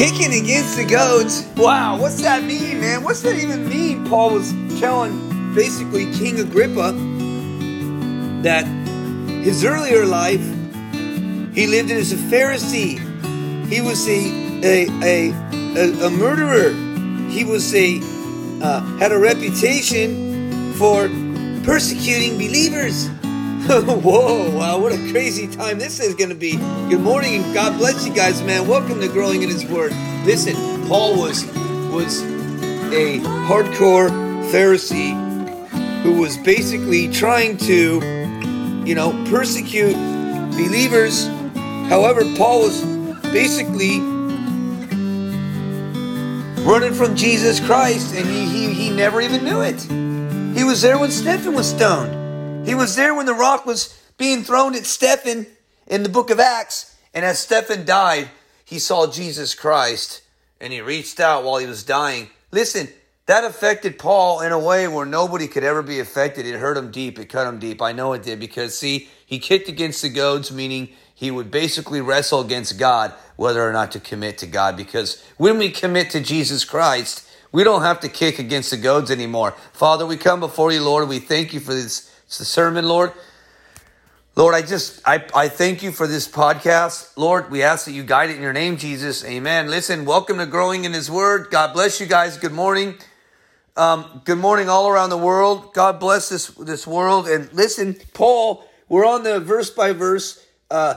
Kicking against the goads. Wow, what's that mean, man? What's that even mean? Paul was telling basically King Agrippa that his earlier life he lived as a Pharisee. He was a a a, a, a murderer. He was a uh, had a reputation for persecuting believers. Whoa, wow, what a crazy time this is going to be. Good morning and God bless you guys, man. Welcome to Growing in His Word. Listen, Paul was was a hardcore Pharisee who was basically trying to, you know, persecute believers. However, Paul was basically running from Jesus Christ and he, he, he never even knew it. He was there when Stephen was stoned. He was there when the rock was being thrown at Stephen in the book of Acts. And as Stephen died, he saw Jesus Christ and he reached out while he was dying. Listen, that affected Paul in a way where nobody could ever be affected. It hurt him deep. It cut him deep. I know it did because, see, he kicked against the goads, meaning he would basically wrestle against God whether or not to commit to God. Because when we commit to Jesus Christ, we don't have to kick against the goads anymore. Father, we come before you, Lord. We thank you for this sermon, Lord. Lord, I just I, I thank you for this podcast. Lord, we ask that you guide it in your name, Jesus. Amen. Listen, welcome to Growing in His Word. God bless you guys. Good morning. Um, good morning all around the world. God bless this this world. And listen, Paul, we're on the verse by verse uh,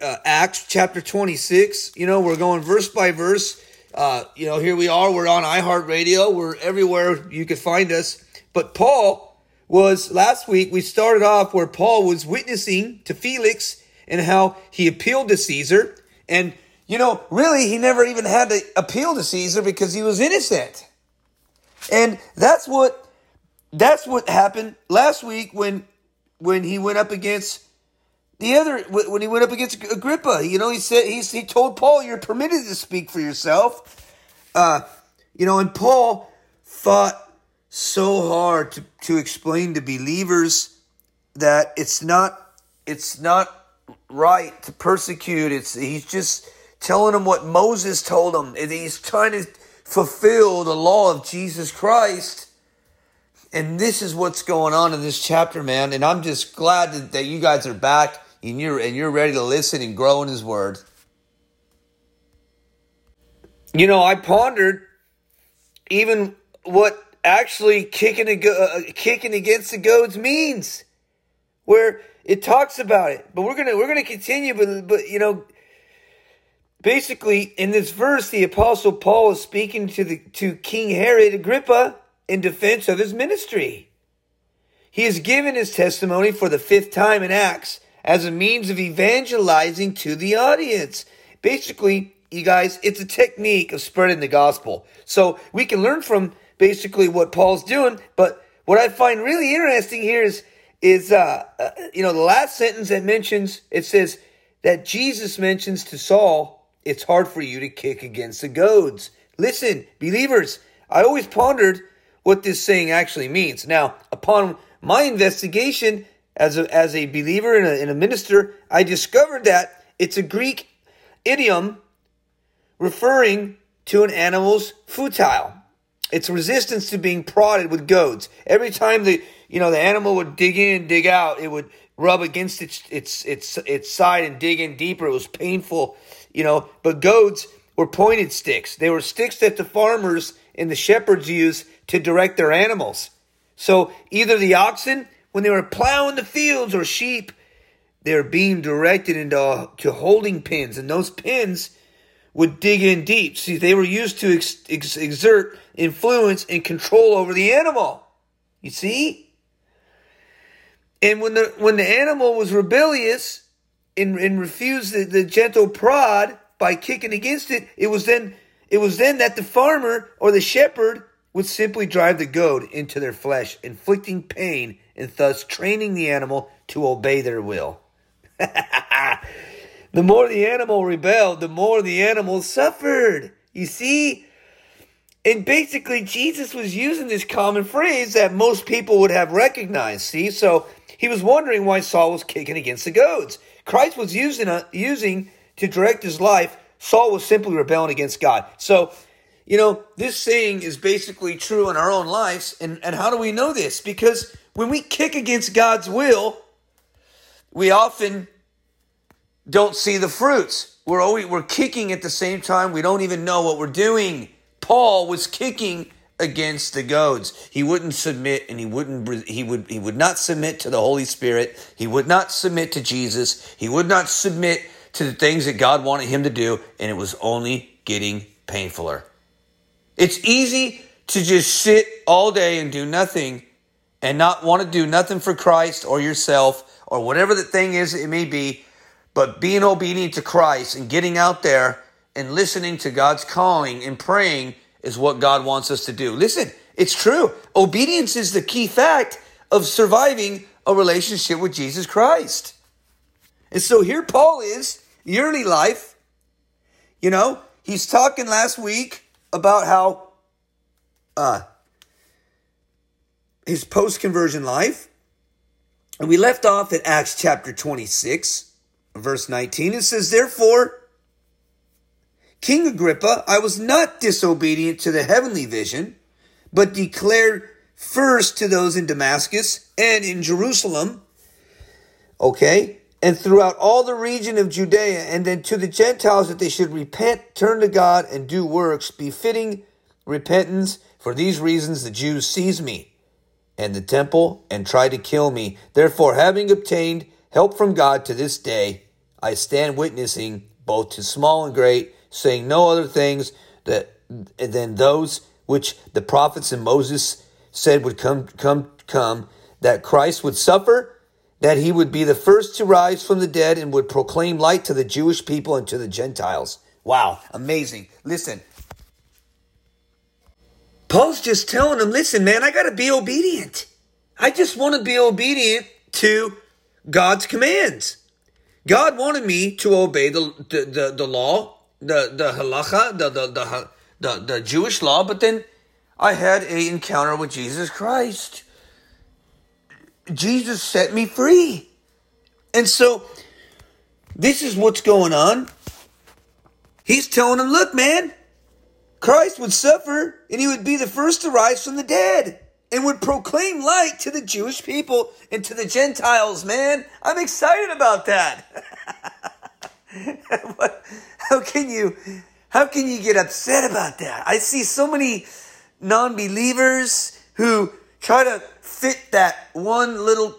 uh, Acts chapter 26. You know, we're going verse by verse. Uh, you know, here we are. We're on iHeartRadio. We're everywhere you could find us. But Paul was last week we started off where Paul was witnessing to Felix and how he appealed to Caesar. And, you know, really, he never even had to appeal to Caesar because he was innocent. And that's what that's what happened last week when when he went up against the other when he went up against Agrippa. You know, he said he he told Paul, "You're permitted to speak for yourself." Uh, you know, and Paul thought so hard to, to explain to believers that it's not it's not right to persecute. It's he's just telling them what Moses told them. He's trying to fulfill the law of Jesus Christ. And this is what's going on in this chapter, man. And I'm just glad that, that you guys are back and you're and you're ready to listen and grow in his word. You know, I pondered even what actually kicking, a, uh, kicking against the goads means, where it talks about it. But we're gonna we're gonna continue, but but you know, basically in this verse, the apostle Paul is speaking to the to King Herod Agrippa in defense of his ministry. He has given his testimony for the fifth time in Acts as a means of evangelizing to the audience. Basically, you guys, it's a technique of spreading the gospel. So we can learn from basically what Paul's doing. But what I find really interesting here is, is uh, uh, you know, the last sentence that mentions, it says that Jesus mentions to Saul, it's hard for you to kick against the goads. Listen, believers, I always pondered what this saying actually means. Now, upon my investigation as a, as a believer and a, and a minister, I discovered that it's a Greek idiom referring to an animal's futile. It's resistance to being prodded with goads. Every time the you know the animal would dig in, dig out, it would rub against its its its its side and dig in deeper. It was painful, you know. But goads were pointed sticks. They were sticks that the farmers and the shepherds used to direct their animals. So either the oxen, when they were plowing the fields, or sheep, they were being directed into to holding pins, and those pins would dig in deep. See, they were used to ex- ex- exert influence and control over the animal. You see? And when the when the animal was rebellious and, and refused the, the gentle prod by kicking against it, it was then it was then that the farmer or the shepherd would simply drive the goad into their flesh, inflicting pain and thus training the animal to obey their will. The more the animal rebelled, the more the animal suffered. You see? And basically, Jesus was using this common phrase that most people would have recognized. See? So he was wondering why Saul was kicking against the goads. Christ was using, a, using to direct his life Saul was simply rebelling against God. So, you know, this saying is basically true in our own lives. And, and how do we know this? Because when we kick against God's will, we often don't see the fruits. We're always we're kicking at the same time. We don't even know what we're doing. Paul was kicking against the goads. He wouldn't submit and he wouldn't he would he would not submit to the Holy Spirit. He would not submit to Jesus. He would not submit to the things that God wanted him to do and it was only getting painfuler. It's easy to just sit all day and do nothing and not want to do nothing for Christ or yourself or whatever the thing is it may be, but being obedient to Christ and getting out there and listening to God's calling and praying is what God wants us to do. Listen, it's true. Obedience is the key fact of surviving a relationship with Jesus Christ. And so here Paul is, the early life. You know, he's talking last week about how uh, his post conversion life. And we left off at Acts chapter 26, verse 19. It says, Therefore, King Agrippa, I was not disobedient to the heavenly vision, but declared first to those in Damascus and in Jerusalem, okay, and throughout all the region of Judea, and then to the Gentiles that they should repent, turn to God, and do works befitting repentance. For these reasons the Jews seized me and the temple and tried to kill me. Therefore, having obtained help from God to this day, I stand witnessing both to small and great saying no other things that than those which the prophets and Moses said would come come come that Christ would suffer that he would be the first to rise from the dead and would proclaim light to the Jewish people and to the Gentiles. Wow, amazing. Listen. Paul's just telling them, listen, man, I got to be obedient. I just want to be obedient to God's commands. God wanted me to obey the, the, the, the law the the halacha, the the the the, the Jewish law, but then I had a encounter with Jesus Christ. Jesus set me free. And so this is what's going on. He's telling him, look, man, Christ would suffer and he would be the first to rise from the dead and would proclaim light to the Jewish people and to the Gentiles, man. I'm excited about that. how can you how can you get upset about that? I see so many non-believers who try to fit that one little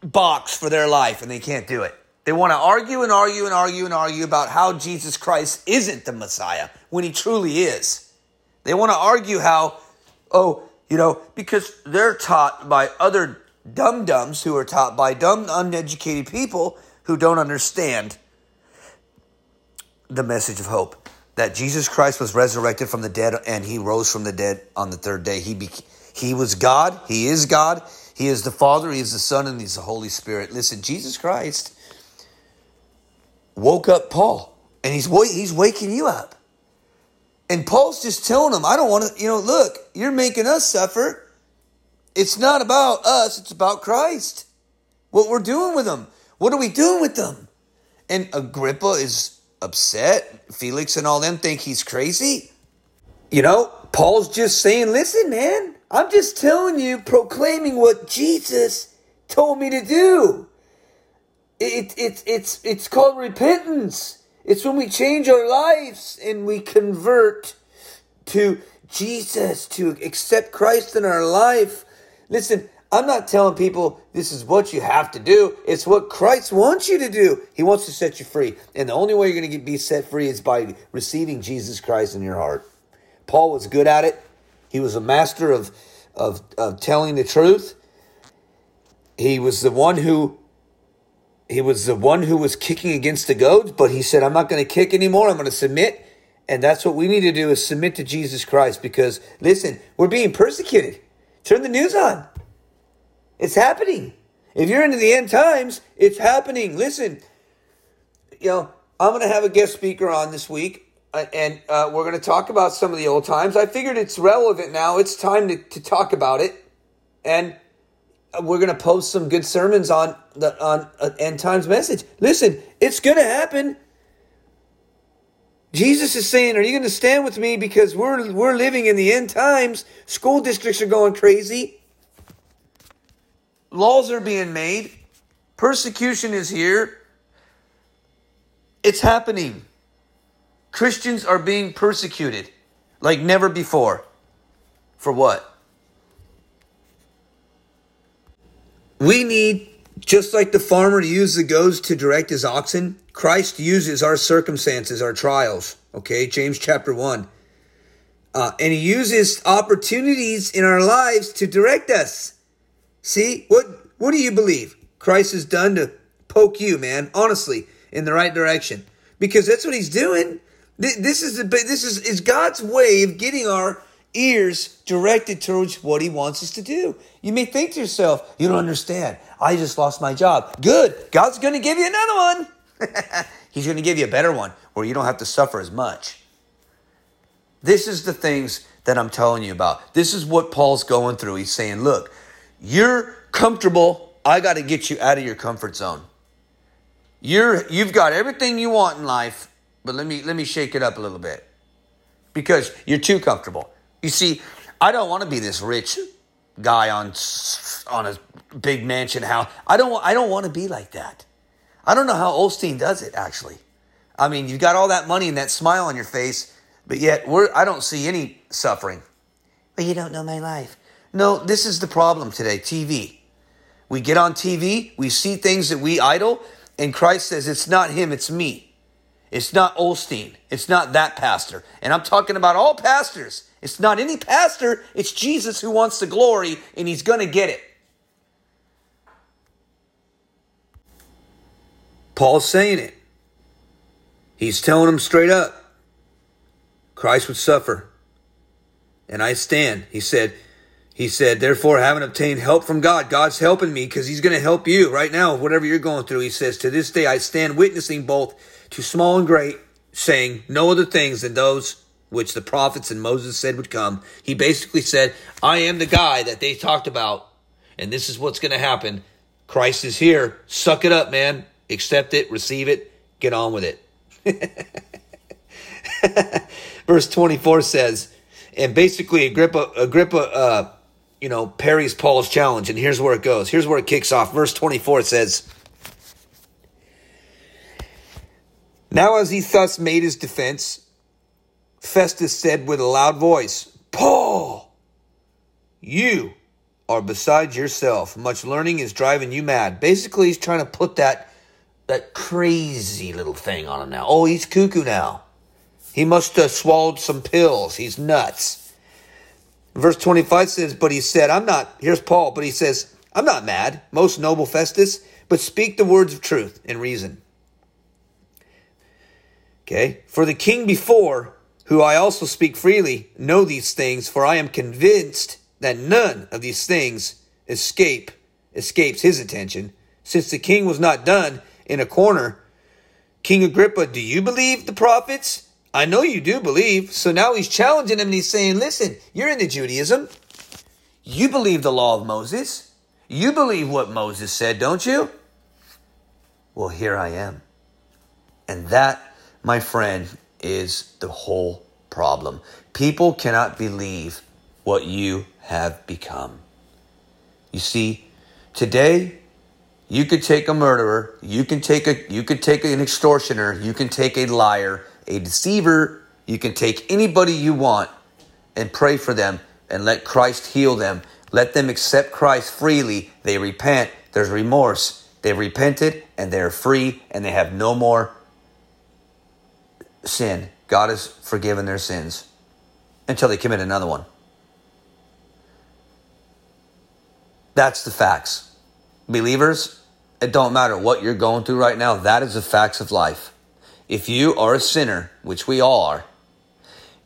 box for their life and they can't do it. They want to argue and argue and argue and argue about how Jesus Christ isn't the Messiah when he truly is. They want to argue how, oh, you know, because they're taught by other dum dums who are taught by dumb, uneducated people who don't understand the message of hope that Jesus Christ was resurrected from the dead and he rose from the dead on the third day. He be, he was God, he is God, he is the Father, he is the Son and he's the Holy Spirit. Listen, Jesus Christ woke up Paul and he's he's waking you up. And Paul's just telling them, I don't want to, you know, look, you're making us suffer. It's not about us, it's about Christ. What we're doing with them. What are we doing with them? And Agrippa is upset. Felix and all them think he's crazy. You know, Paul's just saying, listen, man, I'm just telling you, proclaiming what Jesus told me to do. It, it, it's, it's called repentance. It's when we change our lives and we convert to Jesus, to accept Christ in our life. Listen, I'm not telling people this is what you have to do. It's what Christ wants you to do. He wants to set you free. And the only way you're going to be set free is by receiving Jesus Christ in your heart. Paul was good at it. He was a master of, of, of telling the truth. He was the one who he was the one who was kicking against the goads, but he said, I'm not going to kick anymore. I'm going to submit. And that's what we need to do is submit to Jesus Christ because listen, we're being persecuted. Turn the news on. It's happening. If you're into the end times, it's happening. Listen, you know, I'm going to have a guest speaker on this week, uh, and uh, we're going to talk about some of the old times. I figured it's relevant now. It's time to, to talk about it, and we're going to post some good sermons on the on uh, end times message. Listen, it's going to happen. Jesus is saying, Are you going to stand with me? Because we're, we're living in the end times. School districts are going crazy. Laws are being made. Persecution is here. It's happening. Christians are being persecuted like never before. For what? We need, just like the farmer uses the goads to direct his oxen, Christ uses our circumstances, our trials. Okay, James chapter 1. Uh, and he uses opportunities in our lives to direct us. See, what, what do you believe Christ has done to poke you, man, honestly, in the right direction? Because that's what he's doing. This is the this is is God's way of getting our ears directed towards what he wants us to do. You may think to yourself, you don't understand. I just lost my job. Good. God's going to give you another one. He's going to give you a better one where you don't have to suffer as much. This is the things that I'm telling you about. This is what Paul's going through. He's saying, look, you're comfortable. I got to get you out of your comfort zone. You're you've got everything you want in life, but let me let me shake it up a little bit. Because you're too comfortable. You see, I don't want to be this rich guy on on a big mansion house. I don't I don't want to be like that. I don't know how Osteen does it actually. I mean, you've got all that money and that smile on your face, but yet we're I don't see any suffering. But you don't know my life. No, this is the problem today, TV. We get on TV, we see things that we idol, and Christ says it's not him, it's me. It's not Osteen. It's not that pastor. And I'm talking about all pastors. It's not any pastor, it's Jesus who wants the glory, and he's going to get it. Paul's saying it. He's telling them straight up Christ would suffer. And I stand. He said, he said, therefore, having obtained help from God, God's helping me because He's going to help you right now, whatever you're going through. He says, to this day I stand witnessing both to small and great, saying no other things than those which the prophets and Moses said would come. He basically said, I am the guy that they talked about, and this is what's going to happen. Christ is here. Suck it up, man. Accept it, receive it, get on with it. Verse 24 says, and basically Agrippa, Agrippa, uh, you know, parries Paul's challenge, and here's where it goes. Here's where it kicks off. Verse 24 says, Now as he thus made his defense, Festus said with a loud voice, Paul, you are beside yourself. Much learning is driving you mad. Basically, he's trying to put that that crazy little thing on him now. Oh, he's cuckoo now. He must have swallowed some pills. He's nuts. Verse 25 says, But he said, I'm not, here's Paul, but he says, I'm not mad, most noble Festus, but speak the words of truth and reason. Okay? For the king before who I also speak freely, know these things, for I am convinced that none of these things escape escapes his attention. Since the king was not done in a corner, King Agrippa, do you believe the prophets? I know you do believe. So now he's challenging him and he's saying, listen, you're into Judaism. You believe the law of Moses. You believe what Moses said, don't you? Well, here I am. And that, my friend, is the whole problem. People cannot believe what you have become. You see, today you could take a murderer, you can take a you could take an extortioner, you can take a liar, a deceiver, you can take anybody you want and pray for them and let Christ heal them. Let them accept Christ freely. They repent, there's remorse. They've repented and they're free and they have no more sin. God has forgiven their sins until they commit another one. That's the facts. Believers, it don't matter what you're going through right now, that is the facts of life. If you are a sinner, which we all are,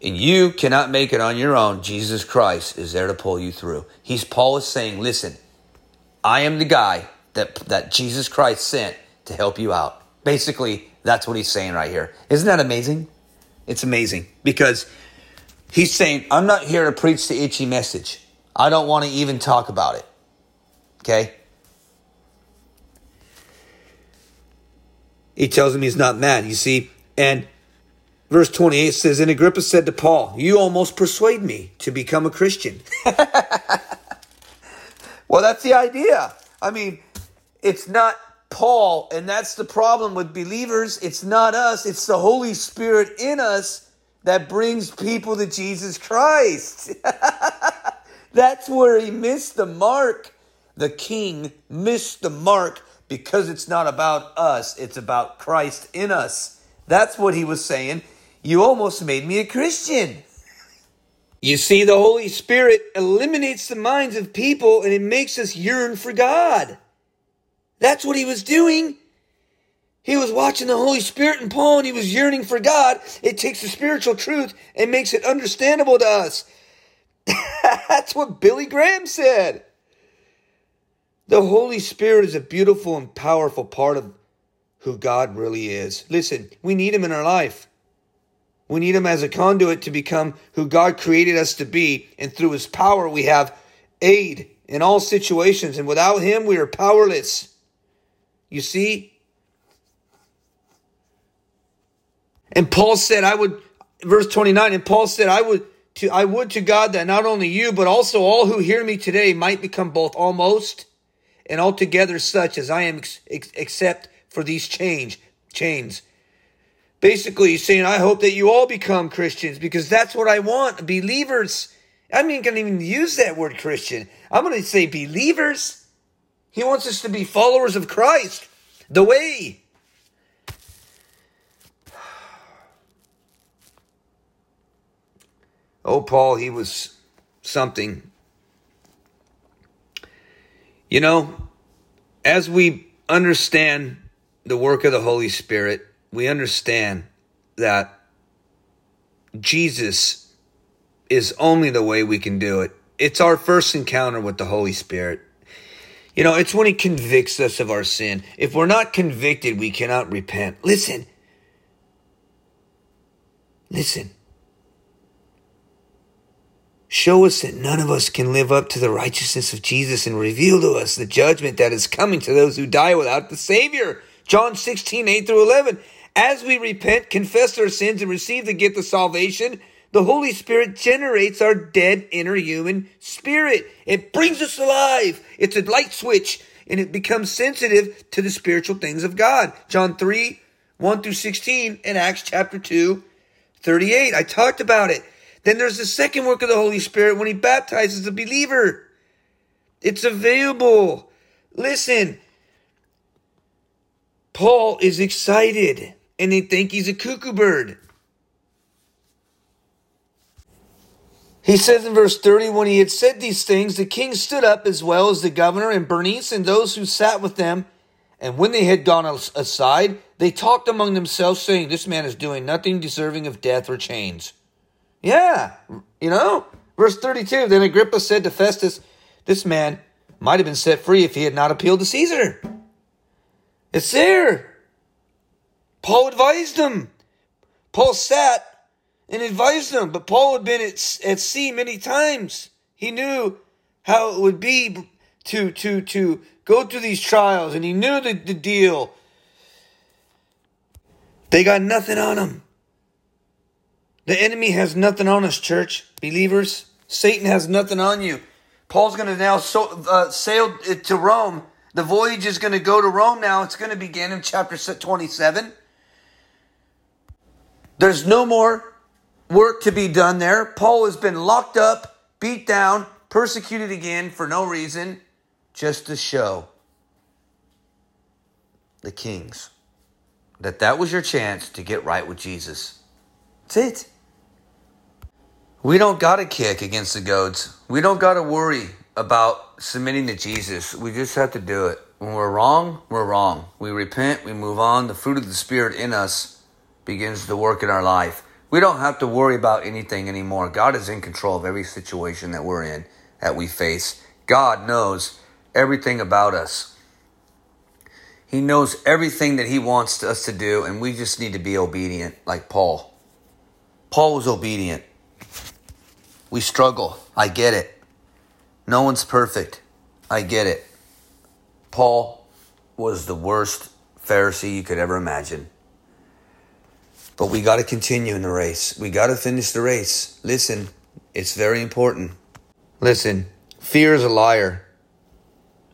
and you cannot make it on your own, Jesus Christ is there to pull you through. He's Paul is saying, listen, I am the guy that that Jesus Christ sent to help you out. Basically, that's what he's saying right here. Isn't that amazing? It's amazing because he's saying, I'm not here to preach the itchy message. I don't want to even talk about it. Okay? He tells him he's not mad, you see? And Verse 28 says, And Agrippa said to Paul, You almost persuade me to become a Christian. well, that's the idea. I mean, it's not Paul, and that's the problem with believers. It's not us, it's the Holy Spirit in us that brings people to Jesus Christ. that's where he missed the mark. The king missed the mark because it's not about us, it's about Christ in us. That's what he was saying. You almost made me a Christian. You see, the Holy Spirit eliminates the minds of people and it makes us yearn for God. That's what he was doing. He was watching the Holy Spirit in Paul and he was yearning for God. It takes the spiritual truth and makes it understandable to us. That's what Billy Graham said. The Holy Spirit is a beautiful and powerful part of who God really is. Listen, we need him in our life. We need him as a conduit to become who God created us to be. And through his power, we have aid in all situations. And without him, we are powerless. You see? And Paul said, I would, verse 29, and Paul said, I would to, I would to God that not only you, but also all who hear me today might become both almost and altogether such as I am ex- except for these change, chains. Basically, he's saying, I hope that you all become Christians because that's what I want. Believers. I mean, can't even use that word Christian. I'm going to say believers. He wants us to be followers of Christ, the way. Oh, Paul, he was something. You know, as we understand the work of the Holy Spirit, we understand that Jesus is only the way we can do it. It's our first encounter with the Holy Spirit. You know, it's when He convicts us of our sin. If we're not convicted, we cannot repent. Listen. Listen. Show us that none of us can live up to the righteousness of Jesus and reveal to us the judgment that is coming to those who die without the Savior. John 16, 8 through 11. As we repent, confess our sins, and receive the gift of salvation, the Holy Spirit generates our dead inner human spirit. It brings us alive. It's a light switch and it becomes sensitive to the spiritual things of God. John 3, 1 through 16 and Acts chapter 2, 38. I talked about it. Then there's the second work of the Holy Spirit when he baptizes a believer. It's available. Listen, Paul is excited and they think he's a cuckoo bird. He says in verse 30, when he had said these things, the king stood up as well as the governor and Bernice and those who sat with them. And when they had gone aside, they talked among themselves, saying, This man is doing nothing deserving of death or chains. Yeah, you know? Verse 32 Then Agrippa said to Festus, This man might have been set free if he had not appealed to Caesar. It's there. Paul advised him. Paul sat and advised them. But Paul had been at, at sea many times. He knew how it would be to to to go through these trials, and he knew the, the deal. They got nothing on them. The enemy has nothing on us, church believers. Satan has nothing on you. Paul's going to now so, uh, sail to Rome. The voyage is going to go to Rome now. It's going to begin in chapter 27. There's no more work to be done there. Paul has been locked up, beat down, persecuted again for no reason, just to show the kings that that was your chance to get right with Jesus. That's it. We don't got to kick against the goads. We don't got to worry about submitting to Jesus. We just have to do it. When we're wrong, we're wrong. We repent, we move on. The fruit of the Spirit in us begins to work in our life. We don't have to worry about anything anymore. God is in control of every situation that we're in, that we face. God knows everything about us. He knows everything that He wants us to do, and we just need to be obedient, like Paul. Paul was obedient. We struggle. I get it. No one's perfect. I get it. Paul was the worst Pharisee you could ever imagine. But we got to continue in the race. We got to finish the race. Listen, it's very important. Listen, fear is a liar.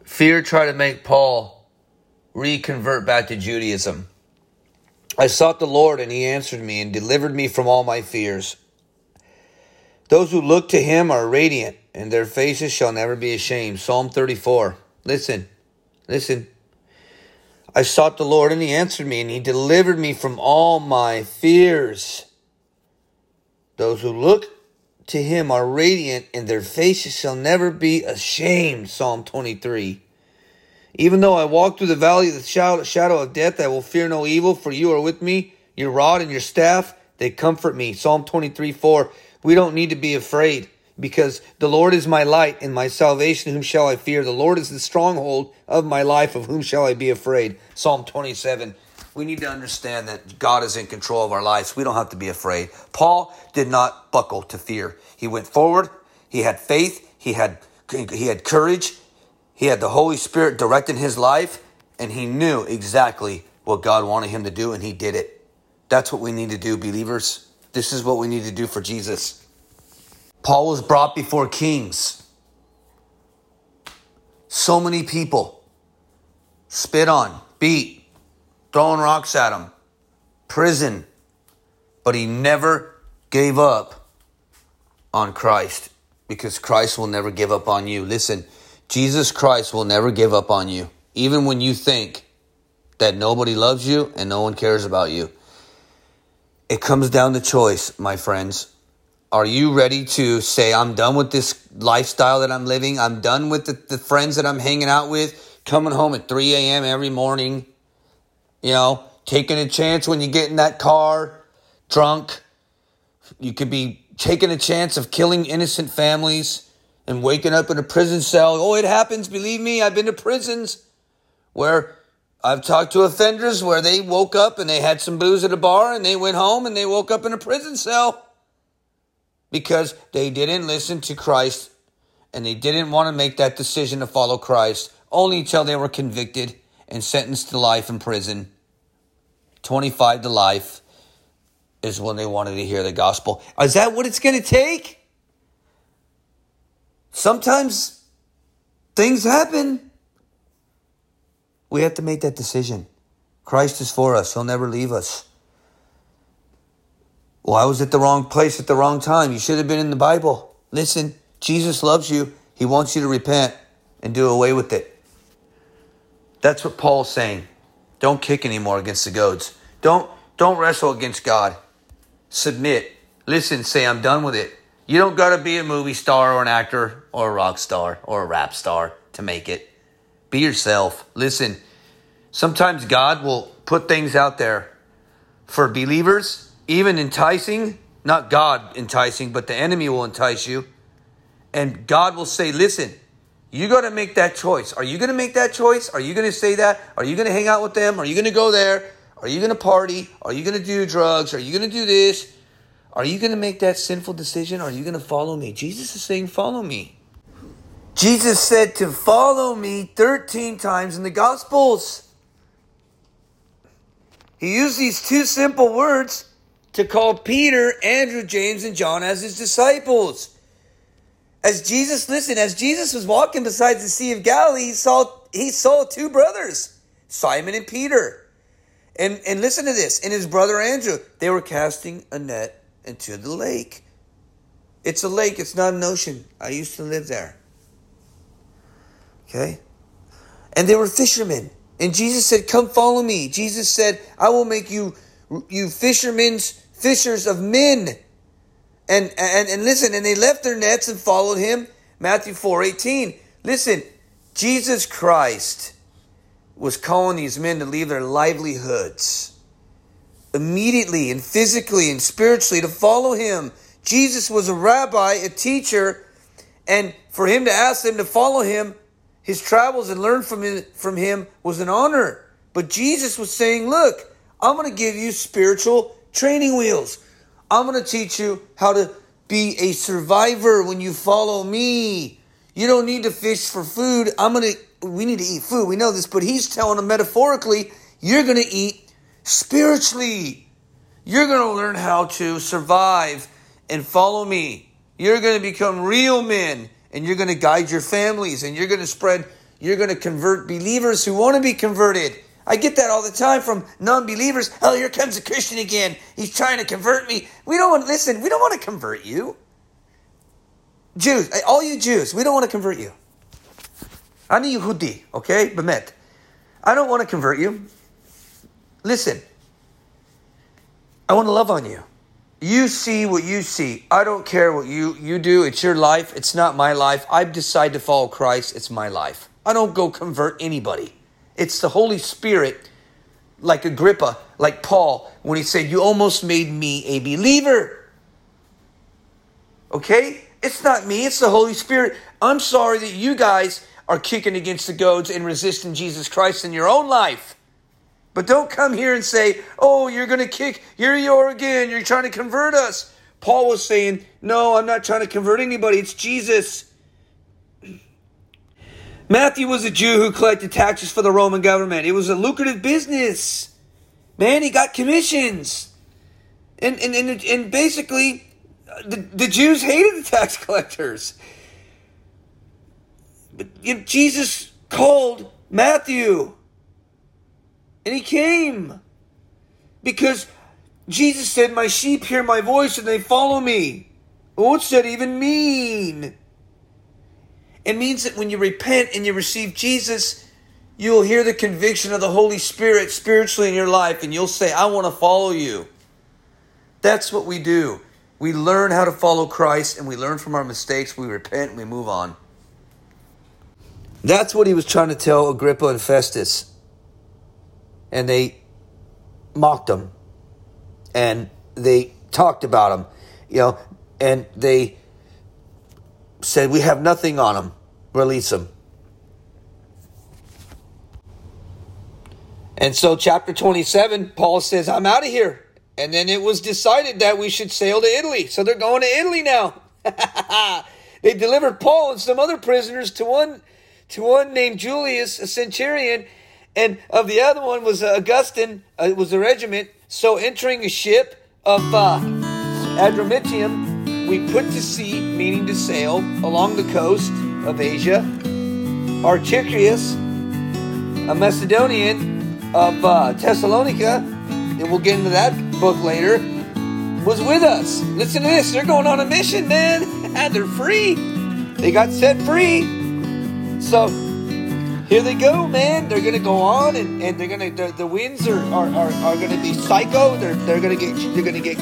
Fear tried to make Paul reconvert back to Judaism. I sought the Lord, and he answered me and delivered me from all my fears. Those who look to him are radiant, and their faces shall never be ashamed. Psalm 34. Listen, listen. I sought the Lord and he answered me and he delivered me from all my fears. Those who look to him are radiant and their faces shall never be ashamed. Psalm 23. Even though I walk through the valley of the shadow of death, I will fear no evil, for you are with me. Your rod and your staff, they comfort me. Psalm 23 4. We don't need to be afraid because the Lord is my light and my salvation. Whom shall I fear? The Lord is the stronghold of my life. Of whom shall I be afraid? Psalm 27. We need to understand that God is in control of our lives. We don't have to be afraid. Paul did not buckle to fear. He went forward. He had faith. He had, he had courage. He had the Holy Spirit directing his life. And he knew exactly what God wanted him to do. And he did it. That's what we need to do, believers. This is what we need to do for Jesus. Paul was brought before kings. So many people spit on, beat, throwing rocks at him, prison, but he never gave up on Christ because Christ will never give up on you. Listen, Jesus Christ will never give up on you, even when you think that nobody loves you and no one cares about you. It comes down to choice, my friends. Are you ready to say, I'm done with this lifestyle that I'm living? I'm done with the, the friends that I'm hanging out with, coming home at 3 a.m. every morning, you know, taking a chance when you get in that car, drunk. You could be taking a chance of killing innocent families and waking up in a prison cell. Oh, it happens. Believe me, I've been to prisons where I've talked to offenders where they woke up and they had some booze at a bar and they went home and they woke up in a prison cell because they didn't listen to Christ and they didn't want to make that decision to follow Christ only until they were convicted and sentenced to life in prison. 25 to life is when they wanted to hear the gospel. Is that what it's going to take? Sometimes things happen. We have to make that decision. Christ is for us, He'll never leave us. Well, I was at the wrong place at the wrong time. You should have been in the Bible. Listen, Jesus loves you. He wants you to repent and do away with it. That's what Paul's saying. Don't kick anymore against the goads. Don't don't wrestle against God. Submit. Listen, say I'm done with it. You don't got to be a movie star or an actor or a rock star or a rap star to make it. Be yourself. Listen, sometimes God will put things out there for believers even enticing, not God enticing, but the enemy will entice you. And God will say, listen, you got to make that choice. Are you going to make that choice? Are you going to say that? Are you going to hang out with them? Are you going to go there? Are you going to party? Are you going to do drugs? Are you going to do this? Are you going to make that sinful decision? Are you going to follow me? Jesus is saying, follow me. Jesus said to follow me 13 times in the Gospels. He used these two simple words to call Peter, Andrew, James, and John as his disciples. As Jesus, listen, as Jesus was walking beside the Sea of Galilee, he saw, he saw two brothers, Simon and Peter. And, and listen to this, and his brother Andrew, they were casting a net into the lake. It's a lake, it's not an ocean. I used to live there. Okay? And they were fishermen. And Jesus said, Come follow me. Jesus said, I will make you you fishermen's fishers of men. And, and, and listen, and they left their nets and followed him. Matthew 4 18. Listen, Jesus Christ was calling these men to leave their livelihoods immediately and physically and spiritually to follow him. Jesus was a rabbi, a teacher, and for him to ask them to follow him, his travels and learn from him, from him was an honor. But Jesus was saying, Look, I'm going to give you spiritual training wheels. I'm going to teach you how to be a survivor when you follow me. You don't need to fish for food. I'm going to, we need to eat food. We know this, but he's telling them metaphorically, you're going to eat spiritually. You're going to learn how to survive and follow me. You're going to become real men and you're going to guide your families and you're going to spread, you're going to convert believers who want to be converted. I get that all the time from non believers. Oh, here comes a Christian again. He's trying to convert me. We don't want to listen. We don't want to convert you. Jews, all you Jews, we don't want to convert you. Ani Yehudi, okay? Bemet. I don't want to convert you. Listen, I want to love on you. You see what you see. I don't care what you, you do. It's your life. It's not my life. I decide to follow Christ. It's my life. I don't go convert anybody. It's the Holy Spirit, like Agrippa, like Paul, when he said, You almost made me a believer. Okay? It's not me, it's the Holy Spirit. I'm sorry that you guys are kicking against the goads and resisting Jesus Christ in your own life. But don't come here and say, oh, you're going to kick, here you are again, you're trying to convert us. Paul was saying, no, I'm not trying to convert anybody, it's Jesus. Matthew was a Jew who collected taxes for the Roman government. It was a lucrative business. Man, he got commissions. And, and, and, and basically, the, the Jews hated the tax collectors. But Jesus called Matthew and he came. Because Jesus said, My sheep hear my voice and they follow me. What's that even mean? It means that when you repent and you receive Jesus, you will hear the conviction of the Holy Spirit spiritually in your life and you'll say, I want to follow you. That's what we do. We learn how to follow Christ and we learn from our mistakes, we repent, and we move on. That's what he was trying to tell Agrippa and Festus and they mocked him and they talked about him, you know, and they said, We have nothing on him, release him. And so, chapter 27, Paul says, I'm out of here. And then it was decided that we should sail to Italy. So they're going to Italy now. they delivered Paul and some other prisoners to one to one named Julius, a centurion, and of the other one was Augustine. Uh, it was a regiment. So entering a ship of uh, Adramyttium, we put to sea, meaning to sail, along the coast of Asia. Archicrius, a Macedonian of uh, Thessalonica, and we'll get into that book later, was with us. Listen to this. They're going on a mission, man. And they're free. They got set free. So here they go, man. They're gonna go on, and, and they're gonna the, the winds are, are, are, are gonna be psycho. They're they're gonna get they're gonna get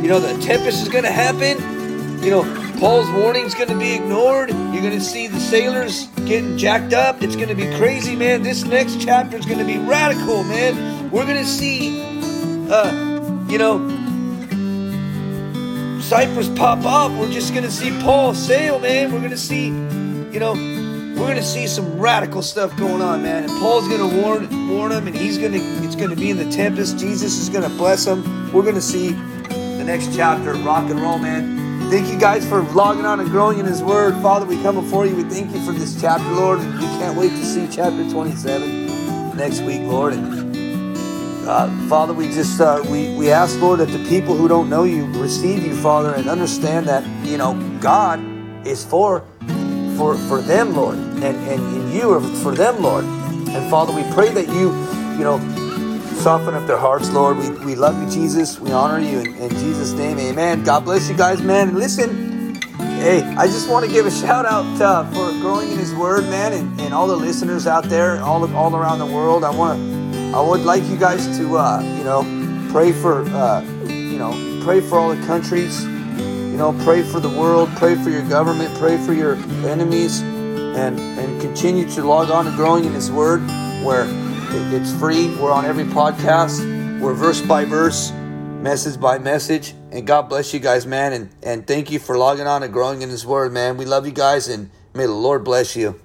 you know the tempest is gonna happen. You know Paul's warning's gonna be ignored. You're gonna see the sailors getting jacked up. It's gonna be crazy, man. This next chapter is gonna be radical, man. We're gonna see, uh, you know, Cyprus pop up. We're just gonna see Paul sail, man. We're gonna see, you know we're going to see some radical stuff going on, man. And Paul's going to warn warn him, and he's going to it's going to be in the tempest. Jesus is going to bless him. We're going to see the next chapter, rock and roll, man. Thank you guys for logging on and growing in His Word, Father. We come before you. We thank you for this chapter, Lord. We can't wait to see chapter 27 next week, Lord. And uh, Father, we just uh, we we ask, Lord, that the people who don't know you receive you, Father, and understand that you know God is for for, for them, Lord, and, and, and you are for them, Lord. And Father, we pray that you, you know, soften up their hearts, Lord. We, we love you, Jesus. We honor you in, in Jesus' name. Amen. God bless you guys, man. Listen, hey, I just want to give a shout out uh, for growing in His Word, man, and, and all the listeners out there, all all around the world. I want I would like you guys to, uh, you know, pray for, uh, you know, pray for all the countries you know, pray for the world, pray for your government, pray for your enemies, and and continue to log on to growing in His Word, where it's free. We're on every podcast. We're verse by verse, message by message. And God bless you guys, man. And and thank you for logging on and growing in His Word, man. We love you guys, and may the Lord bless you.